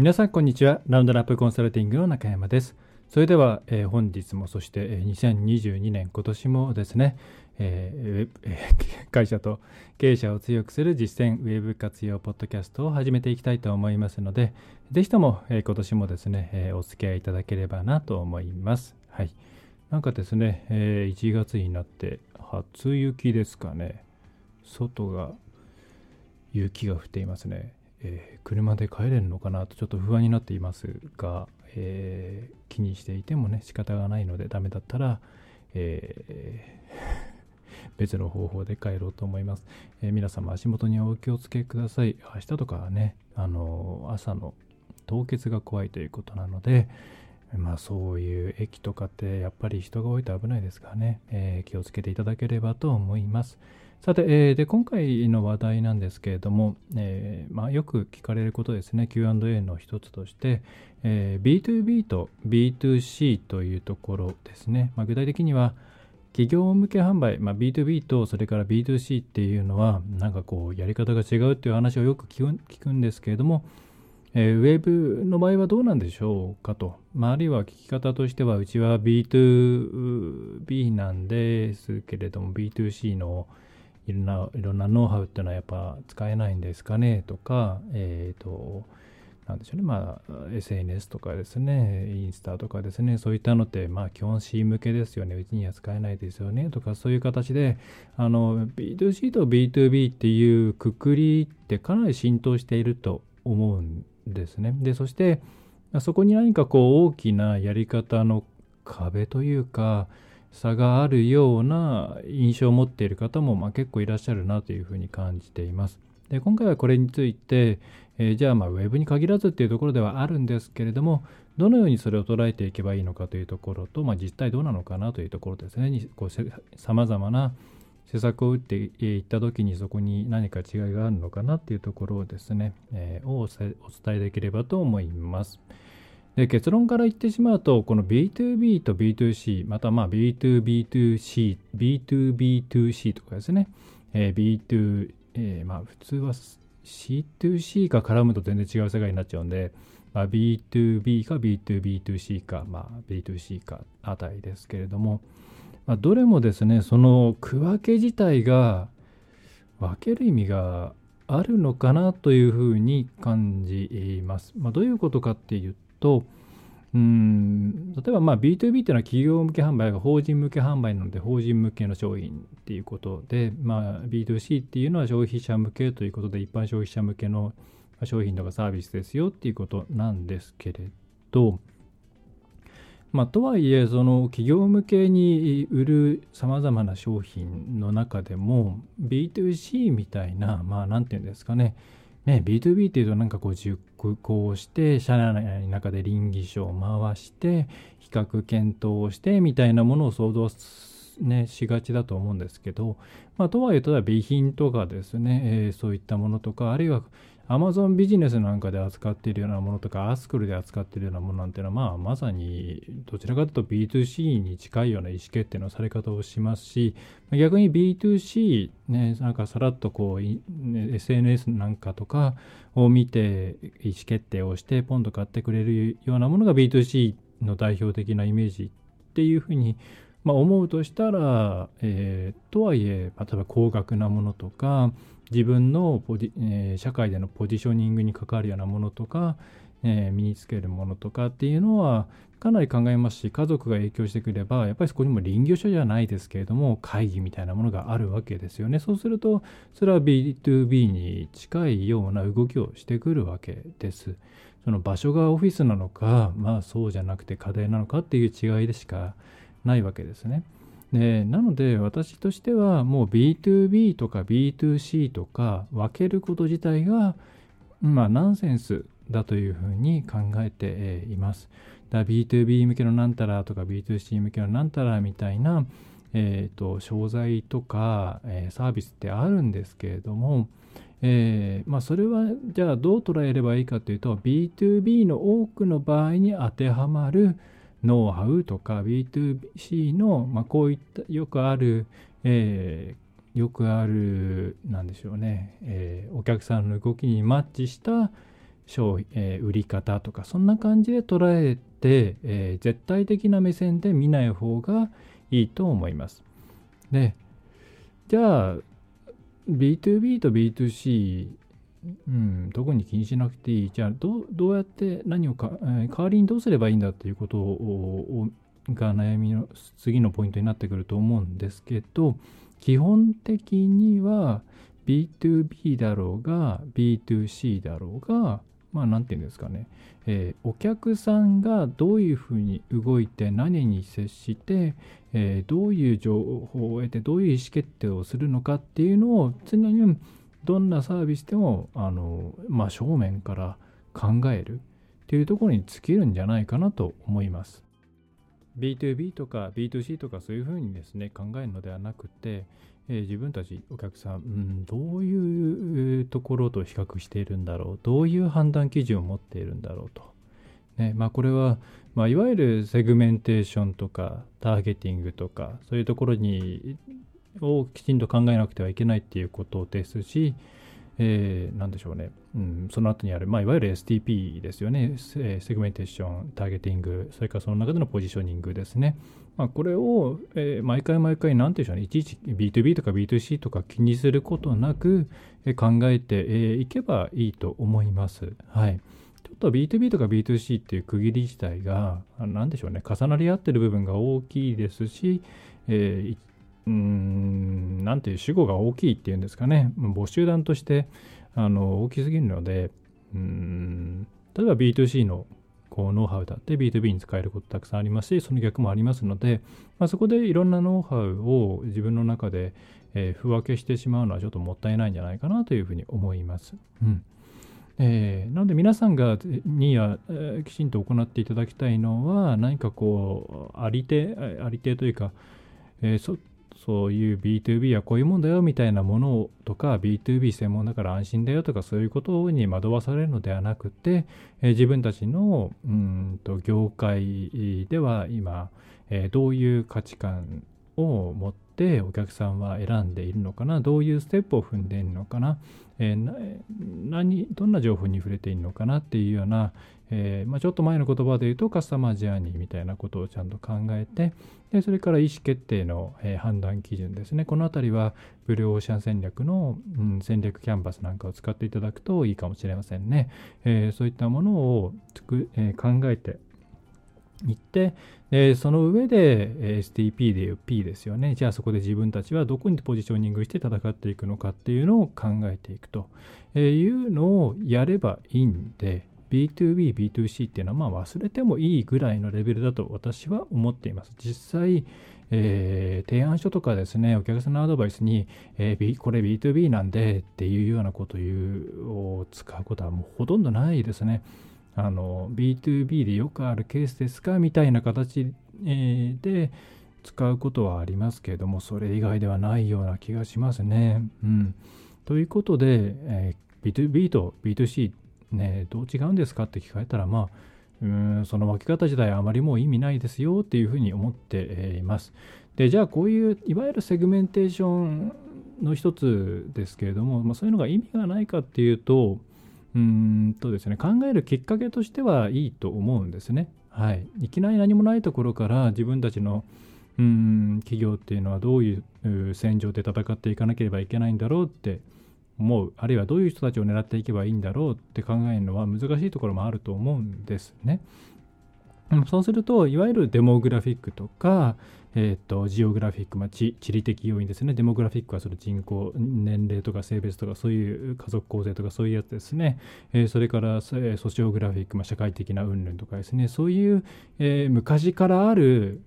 皆さんこんにちは。ラウンドナップコンサルティングの中山です。それでは、えー、本日もそして、えー、2022年今年もですね、えーえー、会社と経営者を強くする実践ウェブ活用ポッドキャストを始めていきたいと思いますのでぜひとも、えー、今年もですね、えー、お付き合いいただければなと思います。はい。なんかですね、えー、1月になって初雪ですかね。外が雪が降っていますね、えー、車で帰れるのかなとちょっと不安になっていますが、えー、気にしていてもね仕方がないのでダメだったら、えー、別の方法で帰ろうと思います、えー、皆様足元にお気をつけください。明日とかはねあの朝の凍結が怖いということなのでまあそういう駅とかってやっぱり人が多いと危ないですからね、えー、気をつけていただければと思います。さて、えー、で今回の話題なんですけれども、えーまあ、よく聞かれることですね、Q&A の一つとして、えー、B2B と B2C というところですね。まあ、具体的には、企業向け販売、まあ、B2B とそれから B2C っていうのは、なんかこう、やり方が違うっていう話をよく聞く聞くんですけれども、えー、ウェブの場合はどうなんでしょうかと。まあ、あるいは聞き方としては、うちは B2B なんですけれども、B2C のいろんないろんなノウハウっていうのはやっぱ使えないんですかねとか、えっ、ー、と、なんでしょうね、まあ、SNS とかですね、インスタとかですね、そういったのって、まあ、基本 C 向けですよね、うちには使えないですよね、とか、そういう形で、あの、B2C と B2B っていうくくりってかなり浸透していると思うんですね。で、そして、そこに何かこう、大きなやり方の壁というか、差があるような印象を持っている方も、まあ、結構いらっしゃるなというふうに感じています。で今回はこれについて、えー、じゃあまあウェブに限らずっていうところではあるんですけれどもどのようにそれを捉えていけばいいのかというところと、まあ、実態どうなのかなというところですねさまざまな施策を打っていった時にそこに何か違いがあるのかなっていうところをですね、えー、をお伝えできればと思います。で結論から言ってしまうと、この B2B と B2C、またまあ B2B2C、B2B2C とかですね、えー、B2、えー、まあ普通は C2C が絡むと全然違う世界になっちゃうんで、まあ、B2B か B2B2C か、まあ、B2C かあたりですけれども、まあ、どれもですね、その区分け自体が分ける意味があるのかなというふうに感じます。まあ、どういうことかっていうと、うん例えばまあ B2B っていうのは企業向け販売が法人向け販売なので法人向けの商品っていうことで、まあ、B2C っていうのは消費者向けということで一般消費者向けの商品とかサービスですよっていうことなんですけれど、まあ、とはいえその企業向けに売るさまざまな商品の中でも B2C みたいなまあ何て言うんですかね。ね、B2B っていうとなんかこうこうして、社内の中で倫理書を回して、比較検討をしてみたいなものを想像ね、しがちだと思うんですけど、まあ、とはいえ、例えば備品とかですね、えー、そういったものとか、あるいはアマゾンビジネスなんかで扱っているようなものとか、アスクルで扱っているようなものなんていうのは、まあ、まさにどちらかというと B2C に近いような意思決定のされ方をしますし、逆に B2C、ね、なんかさらっとこう、SNS なんかとかを見て意思決定をして、ポンと買ってくれるようなものが B2C の代表的なイメージっていうふうにまあ、思うとしたら、えー、とはいえ、例えば高額なものとか、自分のポジ、えー、社会でのポジショニングに関わるようなものとか、えー、身につけるものとかっていうのはかなり考えますし家族が影響してくればやっぱりそこにも林業書じゃないですけれども会議みたいなものがあるわけですよね。そうするとそれは B2B に近いような動きをしてくるわけです。その場所がオフィスなのかまあそうじゃなくて家庭なのかっていう違いでしかないわけですね。でなので私としてはもう B2B とか B2C とか分けること自体がまあナンセンスだというふうに考えています。だ B2B 向けのなんたらとか B2C 向けのなんたらみたいな、えーと、商材とか、えー、サービスってあるんですけれども、えーまあ、それはじゃあどう捉えればいいかというと B2B の多くの場合に当てはまるノウハウとか B2C の、まあ、こういったよくある、えー、よくあるなんでしょうね、えー、お客さんの動きにマッチした商品、えー、売り方とかそんな感じで捉えて、えー、絶対的な目線で見ない方がいいと思います。でじゃあ B2B と B2C、うん、特に気にしなくていい。じゃあどう、どうやって何をか、えー、代わりにどうすればいいんだっていうことをが悩みの次のポイントになってくると思うんですけど、基本的には B2B だろうが B2C だろうが、まあ何て言うんですかね、えー、お客さんがどういうふうに動いて何に接して、えー、どういう情報を得てどういう意思決定をするのかっていうのを常にどんなサービスでもあの、まあ、正面から考えるっていうところに尽きるんじゃないかなと思います。B2B とか B2C とかそういうふうにですね考えるのではなくて、えー、自分たちお客さん、うん、どういうところと比較しているんだろうどういう判断基準を持っているんだろうと、ねまあ、これは、まあ、いわゆるセグメンテーションとかターゲティングとかそういうところにをきちんと考えなくてはいけないっていうことですし、えー、なんでしょうね、うん、その後にある、まあ、いわゆる STP ですよね、セグメンテーション、ターゲティング、それからその中でのポジショニングですね。まあ、これを、えー、毎回毎回、なんていうんでしょうね、いちいち B2B とか B2C とか気にすることなく、え考えてい、えー、けばいいと思います。はい。ちょっと B2B とか B2C っていう区切り自体が、なんでしょうね、重なり合ってる部分が大きいですし、えー、うーん、なんていう主語が大きいっていうんですかね、母集団としてあの大きすぎるので、うん、例えば B2C のこうノウハウだって B2B に使えることたくさんありますし、その逆もありますので、まあ、そこでいろんなノウハウを自分の中で、えー、分けしてしまうのはちょっともったいないんじゃないかなというふうに思います。うんえー、なので皆さんがには、えー、きちんと行っていただきたいのは何かこうあり手あり手というか、えー、そういう B2B はこういうもんだよみたいなものとか B2B 専門だから安心だよとかそういうことに惑わされるのではなくて、え、自分たちのうんと業界では今、え、どういう価値観を持ってお客さんは選んでいるのかなどういうステップを踏んでいるのかな、え、何どんな情報に触れているのかなっていうような、えー、まあ、ちょっと前の言葉で言うとカスタマージャーニーみたいなことをちゃんと考えてでそれから意思決定の、えー、判断基準ですねこの辺りはブルーオーシャン戦略の、うん、戦略キャンバスなんかを使っていただくといいかもしれませんね、えー、そういったものをつく、え考えていって、えその上で STP でいう P ですよね。じゃあそこで自分たちはどこにポジショニングして戦っていくのかっていうのを考えていくというのをやればいいんで、B2B、B2C っていうのはまあ忘れてもいいぐらいのレベルだと私は思っています。実際、えー、提案書とかですね、お客さんのアドバイスに、えー、これ B2B なんでっていうようなことを使うことはもうほとんどないですね。あの B2B でよくあるケースですか？みたいな形、で使うことはありますけれども、それ以外ではないような気がしますね。うん、ということで、えー、B2B と B2C ね、どう違うんですかって聞かれたら、まあ、うんその分け方自体あまりもう意味ないですよっていうふうに思っています。で、じゃあこういういわゆるセグメンテーションの一つですけれども、まあ、そういうのが意味がないかっていうと、うんとですね、考えるきっかけとしてはいいと思うんですね。はい。いきなり何もないところから自分たちのうん企業っていうのはどういう戦場で戦っていかなければいけないんだろうって思うあるいはどういう人たちを狙っていけばいいんだろうって考えるのは難しいところもあると思うんですね。そうするといわゆるデモグラフィックとか、えーと、ジオグラフィック、まあ、地理的要因ですね。デモグラフィックはその人口年齢とか性別とかそういう家族構成とかそういうやつですね、えー、それからソシオグラフィック、まあ、社会的な云々とかですね。そういう、えー、昔からある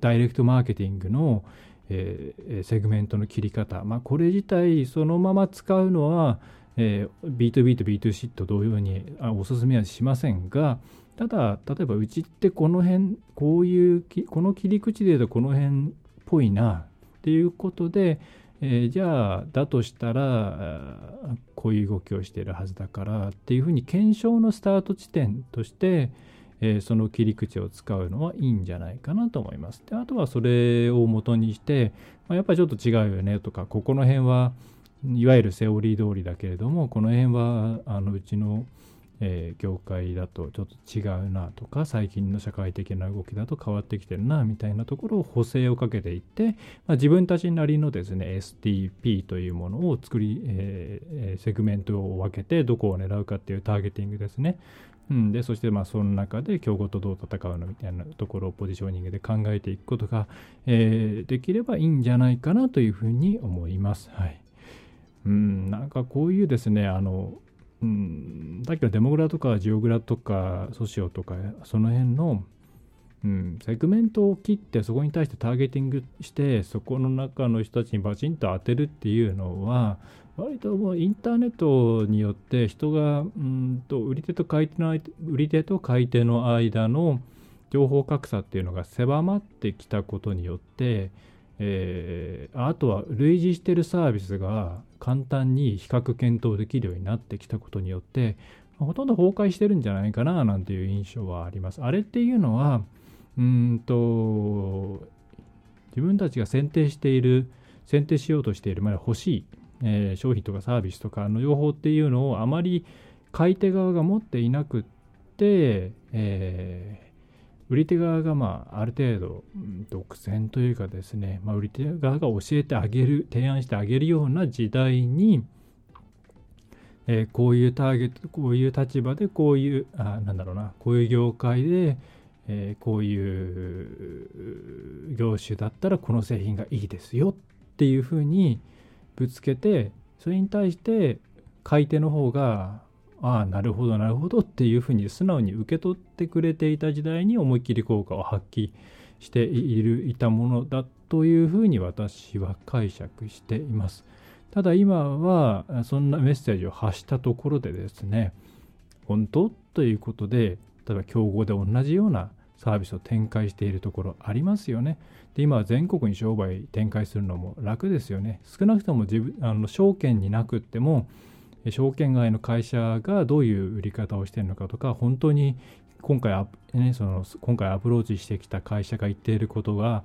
ダイレクトマーケティングの、えー、セグメントの切り方、まあ、これ自体そのまま使うのは、えー、B2B と B2C と同様にあおすすめはしませんがただ例えばうちってこの辺こういうこの切り口で言うとこの辺っぽいなっていうことで、えー、じゃあだとしたらこういう動きをしているはずだからっていうふうに検証のスタート地点として、えー、その切り口を使うのはいいんじゃないかなと思います。であとはそれを元にして、まあ、やっぱりちょっと違うよねとかここの辺はいわゆるセオリー通りだけれどもこの辺はあのうちのえー、業界だとちょっと違うなとか最近の社会的な動きだと変わってきてるなみたいなところを補正をかけていって、まあ、自分たちなりのですね STP というものを作り、えー、セグメントを分けてどこを狙うかっていうターゲティングですね。うん、でそしてまあその中で競合とどう戦うのみたいなところをポジショニングで考えていくことが、えー、できればいいんじゃないかなというふうに思います。はい、うんなんかこういうですねあのうん、さっきのデモグラとかジオグラとかソシオとかその辺の、うん、セグメントを切ってそこに対してターゲティングしてそこの中の人たちにバチンと当てるっていうのは割ともうインターネットによって人がうんと売り手と買い手の売り手と買い手の間の情報格差っていうのが狭まってきたことによって、えー、あとは類似してるサービスが簡単に比較検討できるようになってきたことによってほとんど崩壊してるんじゃないかななんていう印象はあります。あれっていうのはうんと自分たちが選定している選定しようとしている、まあ、欲しい、えー、商品とかサービスとかの情報っていうのをあまり買い手側が持っていなくって、えー売り手側がまあある程度独占というかですね、まあ、売り手側が教えてあげる提案してあげるような時代に、えー、こういうターゲットこういう立場でこういうあなんだろうなこういう業界で、えー、こういう業種だったらこの製品がいいですよっていうふうにぶつけてそれに対して買い手の方がああなるほどなるほどっていうふうに素直に受け取ってくれていた時代に思いっきり効果を発揮しているいたものだというふうに私は解釈しています。ただ今はそんなメッセージを発したところでですね本当ということで例えば競合で同じようなサービスを展開しているところありますよね。で今は全国に商売展開するのも楽ですよね。少なくとも自分あの証券になくっても証券街の会社がどういう売り方をしてるのかとか本当に今回,、ね、その今回アプローチしてきた会社が言っていることが、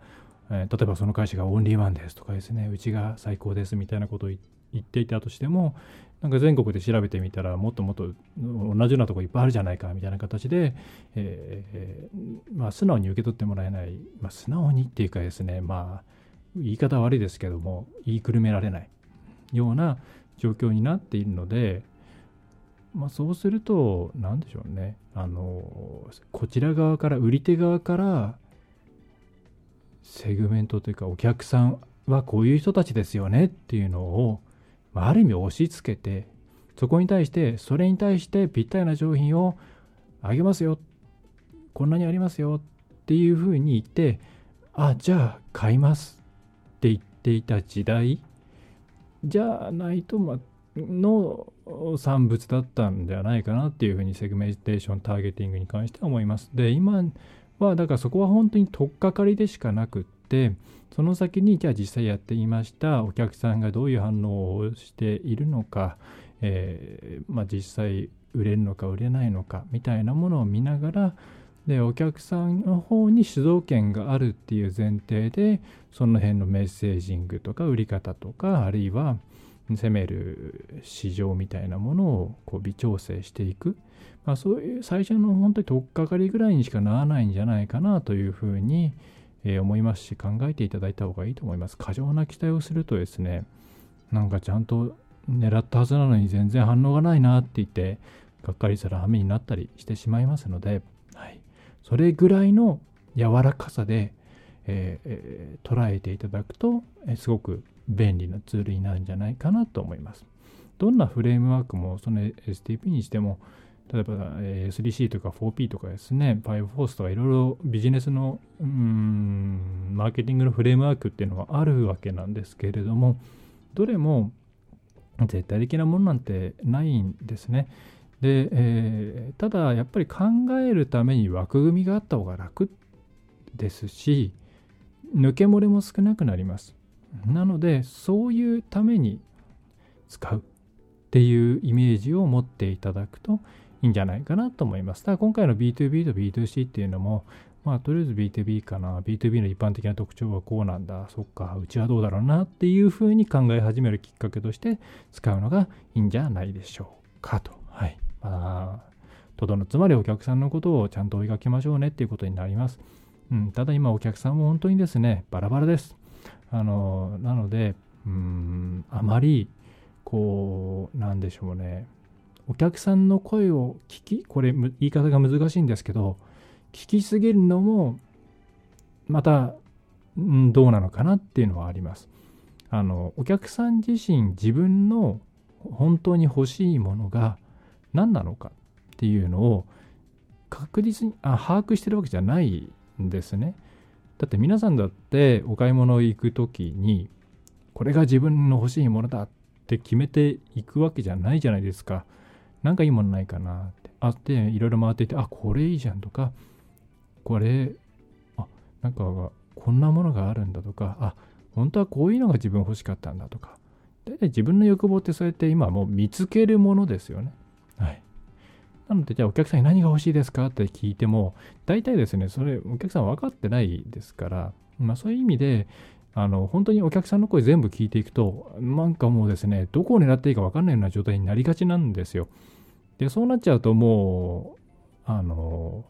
えー、例えばその会社がオンリーワンですとかですねうちが最高ですみたいなことを言っていたとしてもなんか全国で調べてみたらもっともっと同じようなとこいっぱいあるじゃないかみたいな形で、えー、まあ、素直に受け取ってもらえない、まあ、素直にっていうかですねまあ言い方悪いですけども言いくるめられないような状況になっているので、まあ、そうすると何でしょうね。あのこちら側から売り手側からセグメントというかお客さんはこういう人たちですよねっていうのを、まあ、る意味押し付けてそこに対してそれに対してぴったりな商品をあげますよこんなにありますよっていうふうに言ってあじゃあ買いますって言っていた時代じゃないと、ま、の産物だったんではないかなっていうふうにセグメンテーションターゲティングに関しては思います。で今はだからそこは本当に取っかかりでしかなくってその先にじゃあ実際やってみましたお客さんがどういう反応をしているのか、えー、まあ、実際売れるのか売れないのかみたいなものを見ながらでお客さんの方に主導権があるっていう前提でその辺のメッセージングとか売り方とかあるいは攻める市場みたいなものをこう微調整していく、まあ、そういう最初の本当に取っかかりぐらいにしかならないんじゃないかなというふうに思いますし考えていただいた方がいいと思います。過剰な期待をするとですねなんかちゃんと狙ったはずなのに全然反応がないなって言ってがっかりする羽目になったりしてしまいますので、それぐらいの柔らかさで、ええー、捉えていただくと、え、すごく便利なツールになるんじゃないかなと思います。どんなフレームワークもその STP にしても例えば S3C とか 4P とかですね、5Force とかいろいろビジネスのうんマーケティングのフレームワークっていうのはあるわけなんですけれども、どれも絶対的なものなんてないんですね。で、えー、ただやっぱり考えるために枠組みがあった方が楽ですし抜け漏れも少なくなります。なのでそういうために使うっていうイメージを持っていただくといいんじゃないかなと思います。ただ今回の B2B と B2C っていうのもまあ、とりあえず B2B かな。B2B の一般的な特徴はこうなんだ。そっか、うちはどうだろうなっていうふうに考え始めるきっかけとして使うのがいいんじゃないでしょうかと。はい。あ、とどのつまりお客さんのことをちゃんと追いかけましょうねっていうことになります。うん、ただ今お客さんも本当にですね、バラバラです。あの、なので、うん、あまり、こう、なんでしょうね。お客さんの声を聞き、これ言い方が難しいんですけど、聞きすぎるのもまた、うん、どうなのかなっていうのはあります。あのお客さん自身自分の本当に欲しいものが何なのかっていうのを確実にあ把握してるわけじゃないんですね。だって皆さんだってお買い物行く時にこれが自分の欲しいものだって決めていくわけじゃないじゃないですか。なんかいいものないかなってあっていろいろ回っていてあこれいいじゃんとかこれあなんかこんなものがあるんだとかあ本当はこういうのが自分欲しかったんだとか大体自分の欲望ってそうやって今もう見つけるものですよね。はい。なので、じゃあお客さんに何が欲しいですかって聞いても、大体ですね、それお客さん分かってないですから、まあそういう意味で、あの、本当にお客さんの声全部聞いていくと、なんかもうですね、どこを狙っていいか分かんないような状態になりがちなんですよ。で、そうなっちゃうともう、あの、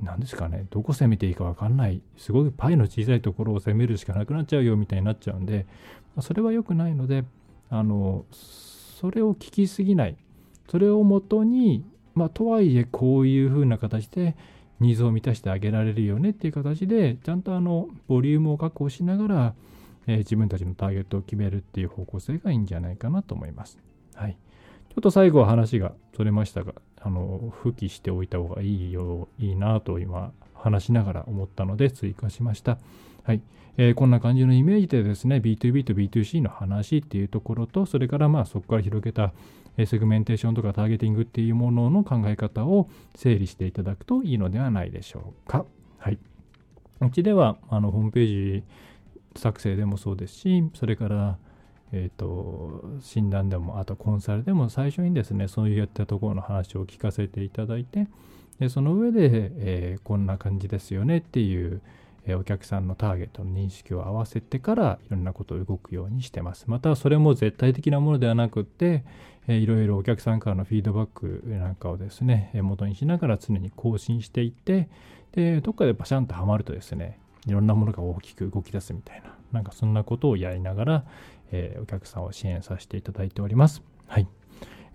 何ですかね、どこ攻めていいか分かんない、すごいパイの小さいところを攻めるしかなくなっちゃうよみたいになっちゃうんで、それは良くないので、あの、それを聞きすぎない。それをもとに、まあ、とはいえ、こういう風な形で、ニーズを満たしてあげられるよねっていう形で、ちゃんとあの、ボリュームを確保しながら、えー、自分たちのターゲットを決めるっていう方向性がいいんじゃないかなと思います。はい。ちょっと最後は話がそれましたが、あの、復帰しておいた方がいいよ、いいなと今話しながら思ったので追加しました。はい。えー、こんな感じのイメージでですね、B2B と B2C の話っていうところと、それからまあそこから広げたセグメンテーションとかターゲティングっていうものの考え方を整理していただくといいのではないでしょうか。はい。うちではあのホームページ作成でもそうですし、それからえーと、診断でもあとコンサルでも最初にですねそういったところの話を聞かせていただいてでその上で、えー、こんな感じですよねっていう、えー、お客さんのターゲットの認識を合わせてからいろんなことを動くようにしてますまたそれも絶対的なものではなくって、えー、いろいろお客さんからのフィードバックなんかをですねえ元にしながら常に更新していってでどっかでバシャンとはまるとですねいろんなものが大きく動き出すみたいななんかそんなことをやりながら、え、お客さんを支援させていただいております。はい。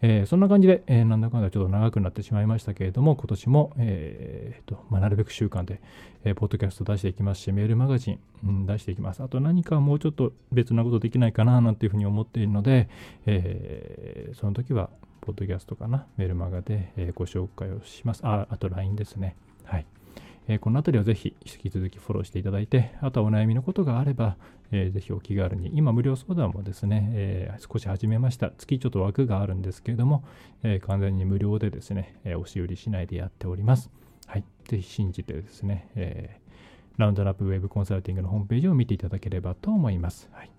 えー、そんな感じで、えー、なんだかんだちょっと長くなってしまいましたけれども、今年も、えーとまあ、なるべく習慣で、えー、ポッドキャスト出していきますし、メールマガジン、うん、出していきます。あと何かもうちょっと別なことできないかななんていうふうに思っているので、えー、その時は、ポッドキャストかな、メールマガで、えー、ご紹介をします。あ、あと LINE ですね。はい。えー、このあたりをぜひ引き続きフォローしていただいて、あとはお悩みのことがあれば、えー、ぜひお気軽に、今無料相談もですね、えー、少し始めました。月ちょっと枠があるんですけれども、えー、完全に無料でですね、え押し売りしないでやっております。はい。ぜひ信じてですね、えラウンドラップウェブコンサルティングのホームページを見ていただければと思います。はい。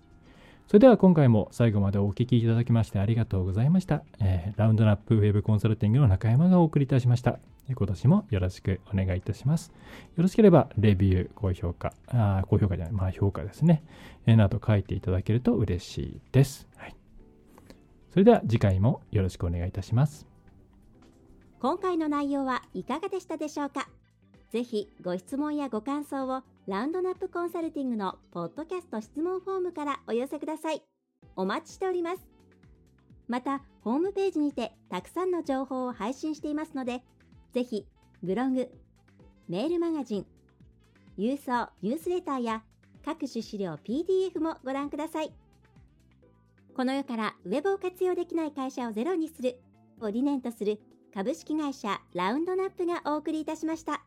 それでは今回も最後までお聴きいただきましてありがとうございました。え、ラウンドナップウェブコンサルティングの中山がお送りいたしました。今年もよろしくお願いいたします。よろしければ、レビュー、高評価、あ高評価じゃない、まあ評価ですね、えー、など書いていただけると嬉しいです。はい。それでは次回もよろしくお願いいたします。今回の内容はいかがでしたでしょうか？ぜひご質問やご感想をラウンドナップコンサルティングのポッドキャスト質問フォームからお寄せください。お待ちしております。また、ホームページにてたくさんの情報を配信していますので、ぜひブログ、メールマガジン、郵送ニュースレターや各種資料 PDF もご覧ください。この世からウェブを活用できない会社をゼロにするを理念とする株式会社ラウンドナップがお送りいたしました。